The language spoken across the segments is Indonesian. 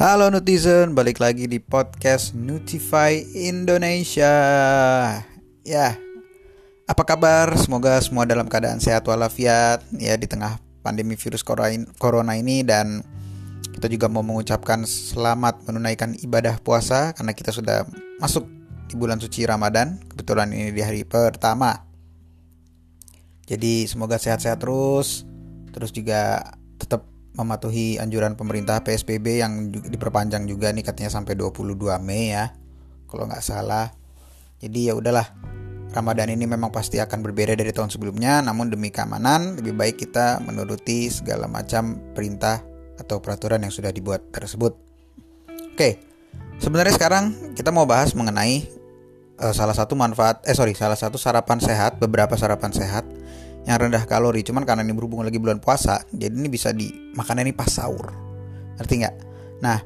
Halo netizen, balik lagi di podcast Notify Indonesia. Ya, apa kabar? Semoga semua dalam keadaan sehat walafiat ya di tengah pandemi virus corona ini dan kita juga mau mengucapkan selamat menunaikan ibadah puasa karena kita sudah masuk di bulan suci Ramadan. Kebetulan ini di hari pertama. Jadi semoga sehat-sehat terus, terus juga mematuhi anjuran pemerintah PSBB yang diperpanjang juga nih katanya sampai 22 Mei ya kalau nggak salah. Jadi ya udahlah Ramadan ini memang pasti akan berbeda dari tahun sebelumnya namun demi keamanan lebih baik kita menuruti segala macam perintah atau peraturan yang sudah dibuat tersebut. Oke sebenarnya sekarang kita mau bahas mengenai uh, salah satu manfaat eh sorry salah satu sarapan sehat beberapa sarapan sehat yang rendah kalori cuman karena ini berhubung lagi bulan puasa jadi ini bisa di makanan ini pas sahur. Ngerti nggak? Nah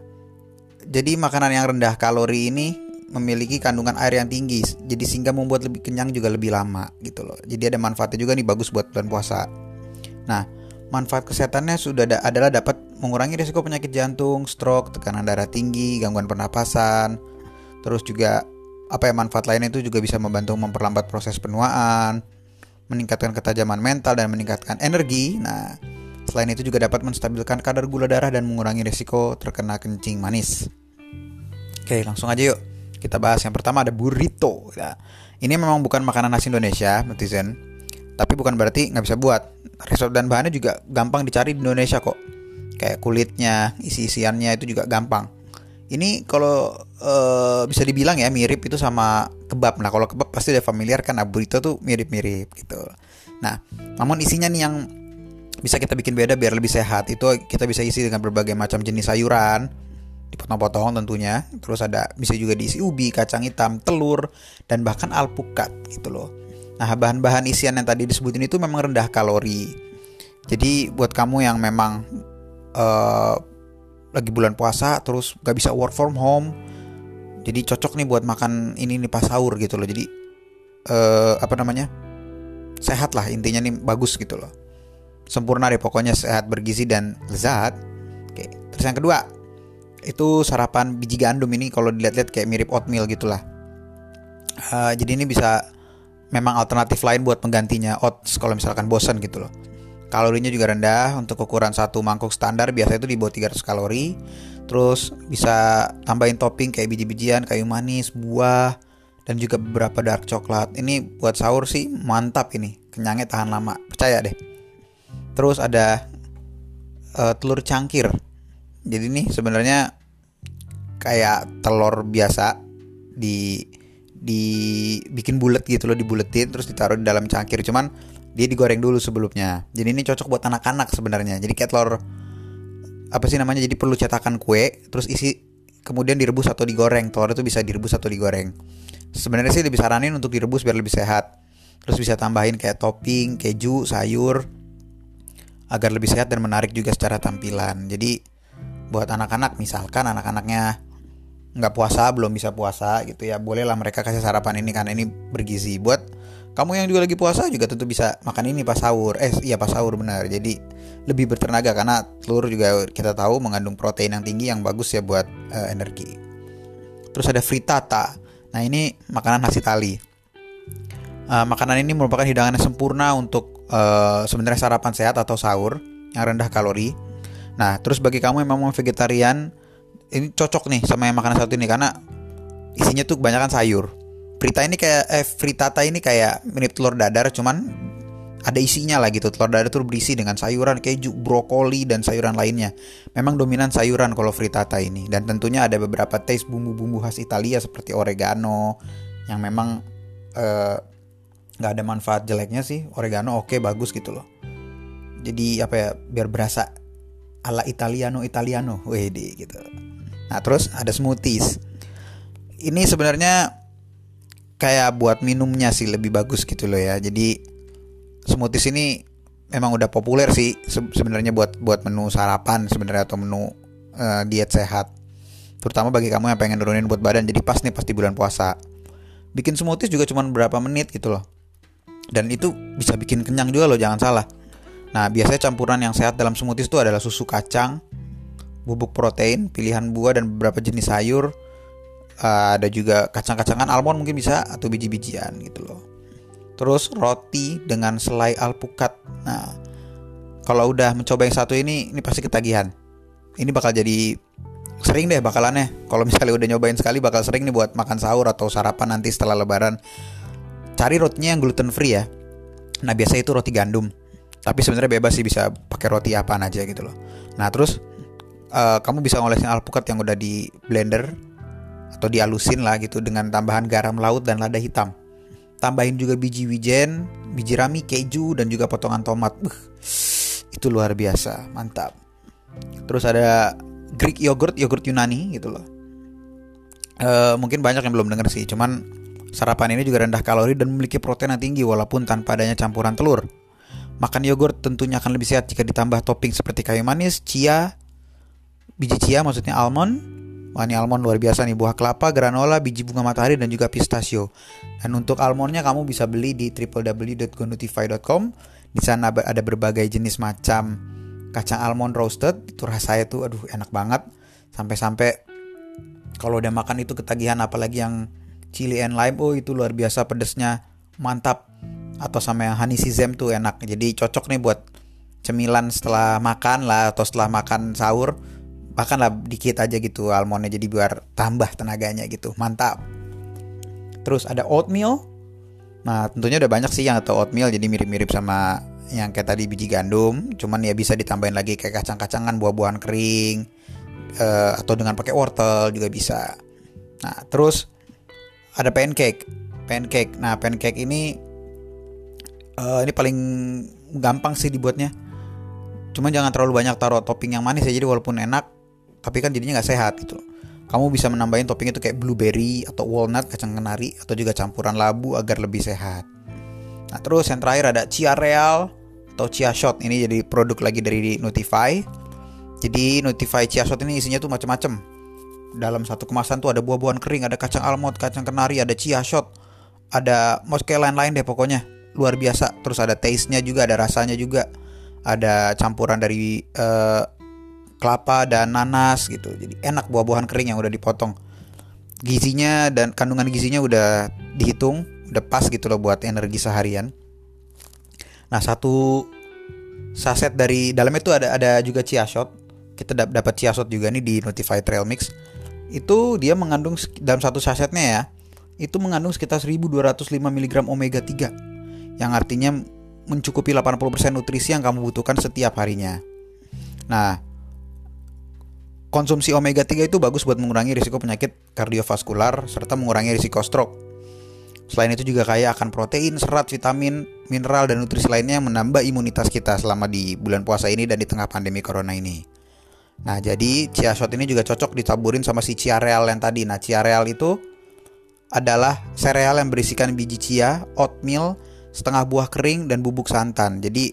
jadi makanan yang rendah kalori ini memiliki kandungan air yang tinggi jadi sehingga membuat lebih kenyang juga lebih lama gitu loh. Jadi ada manfaatnya juga nih bagus buat bulan puasa. Nah manfaat kesehatannya sudah ada, adalah dapat mengurangi risiko penyakit jantung, stroke, tekanan darah tinggi, gangguan pernapasan, terus juga apa ya manfaat lainnya itu juga bisa membantu memperlambat proses penuaan, meningkatkan ketajaman mental dan meningkatkan energi. Nah, selain itu juga dapat menstabilkan kadar gula darah dan mengurangi risiko terkena kencing manis. Oke, langsung aja yuk. Kita bahas yang pertama ada burrito. Nah, ini memang bukan makanan khas Indonesia, netizen. Tapi bukan berarti nggak bisa buat. Resep dan bahannya juga gampang dicari di Indonesia kok. Kayak kulitnya, isi-isiannya itu juga gampang. Ini kalau uh, bisa dibilang ya mirip itu sama kebab. Nah kalau kebab pasti udah familiar kan, burrito tuh mirip-mirip gitu. Nah, namun isinya nih yang bisa kita bikin beda biar lebih sehat. Itu kita bisa isi dengan berbagai macam jenis sayuran. Dipotong-potong tentunya. Terus ada bisa juga diisi ubi kacang hitam telur dan bahkan alpukat gitu loh. Nah bahan-bahan isian yang tadi disebutin itu memang rendah kalori. Jadi buat kamu yang memang uh, lagi bulan puasa terus gak bisa work from home. Jadi cocok nih buat makan ini nih pas sahur gitu loh. Jadi uh, apa namanya? Sehat lah intinya nih bagus gitu loh. Sempurna deh pokoknya sehat bergizi dan lezat. Oke terus yang kedua itu sarapan biji gandum ini kalau dilihat-lihat kayak mirip oatmeal gitulah. Uh, jadi ini bisa memang alternatif lain buat penggantinya oats kalau misalkan bosan gitu loh Kalorinya juga rendah untuk ukuran satu mangkuk standar biasanya itu di bawah 300 kalori. Terus bisa tambahin topping kayak biji-bijian, kayu manis, buah dan juga beberapa dark coklat. Ini buat sahur sih mantap ini. Kenyangnya tahan lama, percaya deh. Terus ada uh, telur cangkir. Jadi nih sebenarnya kayak telur biasa di dibikin bulat gitu loh dibuletin terus ditaruh di dalam cangkir cuman dia digoreng dulu sebelumnya. Jadi ini cocok buat anak-anak sebenarnya. Jadi kayak telur apa sih namanya? Jadi perlu cetakan kue terus isi kemudian direbus atau digoreng. Telur itu bisa direbus atau digoreng. Sebenarnya sih lebih saranin untuk direbus biar lebih sehat. Terus bisa tambahin kayak topping keju sayur agar lebih sehat dan menarik juga secara tampilan. Jadi buat anak-anak misalkan anak-anaknya nggak puasa belum bisa puasa gitu ya bolehlah mereka kasih sarapan ini karena ini bergizi. Buat kamu yang juga lagi puasa juga tentu bisa makan ini pas sahur. Eh iya pas sahur benar. Jadi lebih bertenaga karena telur juga kita tahu mengandung protein yang tinggi yang bagus ya buat uh, energi. Terus ada frittata. Nah ini makanan khas Itali. Uh, makanan ini merupakan hidangan yang sempurna untuk uh, sebenarnya sarapan sehat atau sahur yang rendah kalori. Nah terus bagi kamu yang memang vegetarian ini cocok nih sama yang makanan satu ini karena isinya tuh kebanyakan sayur Frita ini kayak eh fritata ini kayak mirip telur dadar cuman ada isinya lah gitu. Telur dadar tuh berisi dengan sayuran keju, brokoli dan sayuran lainnya. Memang dominan sayuran kalau frittata ini dan tentunya ada beberapa taste bumbu-bumbu khas Italia seperti oregano yang memang eh, nggak uh, ada manfaat jeleknya sih. Oregano oke okay, bagus gitu loh. Jadi apa ya biar berasa ala Italiano Italiano, wede gitu. Nah terus ada smoothies. Ini sebenarnya kayak buat minumnya sih lebih bagus gitu loh ya. Jadi smoothies ini memang udah populer sih sebenarnya buat buat menu sarapan sebenarnya atau menu uh, diet sehat. Terutama bagi kamu yang pengen nurunin buat badan jadi pas nih pas di bulan puasa. Bikin smoothies juga cuma berapa menit gitu loh. Dan itu bisa bikin kenyang juga loh, jangan salah. Nah, biasanya campuran yang sehat dalam smoothies itu adalah susu kacang, bubuk protein, pilihan buah dan beberapa jenis sayur. Uh, ada juga kacang-kacangan almond mungkin bisa atau biji-bijian gitu loh. Terus roti dengan selai alpukat. Nah, kalau udah mencoba yang satu ini, ini pasti ketagihan. Ini bakal jadi sering deh bakalannya. Kalau misalnya udah nyobain sekali bakal sering nih buat makan sahur atau sarapan nanti setelah lebaran. Cari rotinya yang gluten free ya. Nah, biasanya itu roti gandum. Tapi sebenarnya bebas sih bisa pakai roti apaan aja gitu loh. Nah, terus uh, kamu bisa ngolesin alpukat yang udah di blender atau dialusin lah gitu dengan tambahan garam laut dan lada hitam. Tambahin juga biji wijen, biji rami, keju dan juga potongan tomat. Uh, itu luar biasa, mantap. Terus ada Greek yogurt, yogurt Yunani gitu loh. Uh, mungkin banyak yang belum denger sih, cuman sarapan ini juga rendah kalori dan memiliki protein yang tinggi walaupun tanpa adanya campuran telur. Makan yogurt tentunya akan lebih sehat jika ditambah topping seperti kayu manis, chia, biji chia maksudnya almond. Wah ini almond luar biasa nih, buah kelapa, granola, biji bunga matahari dan juga pistachio. Dan untuk almondnya kamu bisa beli di www.gonutify.com. Di sana ada berbagai jenis macam kacang almond roasted. Itu rasanya tuh aduh enak banget. Sampai-sampai kalau udah makan itu ketagihan apalagi yang chili and lime, oh itu luar biasa pedesnya, mantap atau sama yang honey sesame tuh enak jadi cocok nih buat cemilan setelah makan lah atau setelah makan sahur bahkan lah dikit aja gitu almondnya jadi biar tambah tenaganya gitu. Mantap. Terus ada oatmeal. Nah tentunya udah banyak sih yang atau oatmeal jadi mirip-mirip sama yang kayak tadi biji gandum. Cuman ya bisa ditambahin lagi kayak kacang-kacangan buah-buahan kering uh, atau dengan pakai wortel juga bisa. Nah terus ada pancake. Pancake. Nah pancake ini uh, ini paling gampang sih dibuatnya. Cuma jangan terlalu banyak taruh topping yang manis ya jadi walaupun enak tapi kan jadinya nggak sehat gitu. Kamu bisa menambahin topping itu kayak blueberry atau walnut kacang kenari atau juga campuran labu agar lebih sehat. Nah terus yang terakhir ada chia real atau chia shot. Ini jadi produk lagi dari Notify jadi Notify chia shot ini isinya tuh macam-macam dalam satu kemasan tuh ada buah-buahan kering ada kacang almond kacang kenari ada chia shot ada kayak lain-lain deh pokoknya. Luar biasa. Terus ada taste-nya juga ada rasanya juga. Ada campuran dari uh, kelapa dan nanas gitu. Jadi enak buah-buahan kering yang udah dipotong. Gizinya dan kandungan gizinya udah dihitung udah pas gitu loh buat energi seharian. Nah satu saset dari dalamnya itu ada ada juga chia shot. Kita dapat chia shot juga nih di Notify Trail Mix. Itu dia mengandung dalam satu sasetnya ya itu mengandung sekitar 1205 mg omega 3 yang artinya mencukupi 80% nutrisi yang kamu butuhkan setiap harinya. Nah, konsumsi omega 3 itu bagus buat mengurangi risiko penyakit kardiovaskular serta mengurangi risiko stroke. Selain itu juga kaya akan protein, serat, vitamin, mineral, dan nutrisi lainnya yang menambah imunitas kita selama di bulan puasa ini dan di tengah pandemi corona ini. Nah, jadi chia shot ini juga cocok ditaburin sama si chia real yang tadi. Nah, chia real itu adalah sereal yang berisikan biji chia, oatmeal, setengah buah kering, dan bubuk santan. Jadi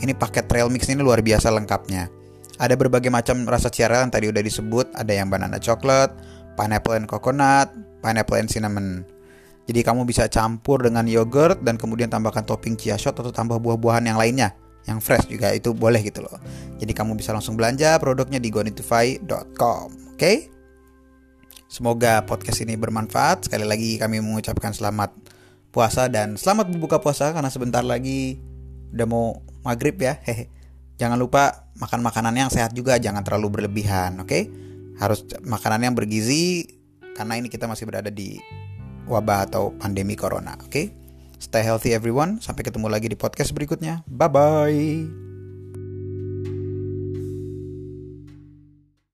ini paket trail mix ini luar biasa lengkapnya. Ada berbagai macam rasa cereal yang tadi udah disebut, ada yang banana coklat, pineapple and coconut, pineapple and cinnamon. Jadi kamu bisa campur dengan yogurt dan kemudian tambahkan topping chia shot atau tambah buah-buahan yang lainnya. Yang fresh juga itu boleh gitu loh. Jadi kamu bisa langsung belanja produknya di gonitify.com. Oke? Okay? Semoga podcast ini bermanfaat. Sekali lagi kami mengucapkan selamat puasa dan selamat berbuka puasa karena sebentar lagi udah mau maghrib ya. Hehe. Jangan lupa makan makanan yang sehat juga, jangan terlalu berlebihan, oke? Okay? Harus makanan yang bergizi karena ini kita masih berada di wabah atau pandemi corona, oke? Okay? Stay healthy everyone. Sampai ketemu lagi di podcast berikutnya. Bye bye.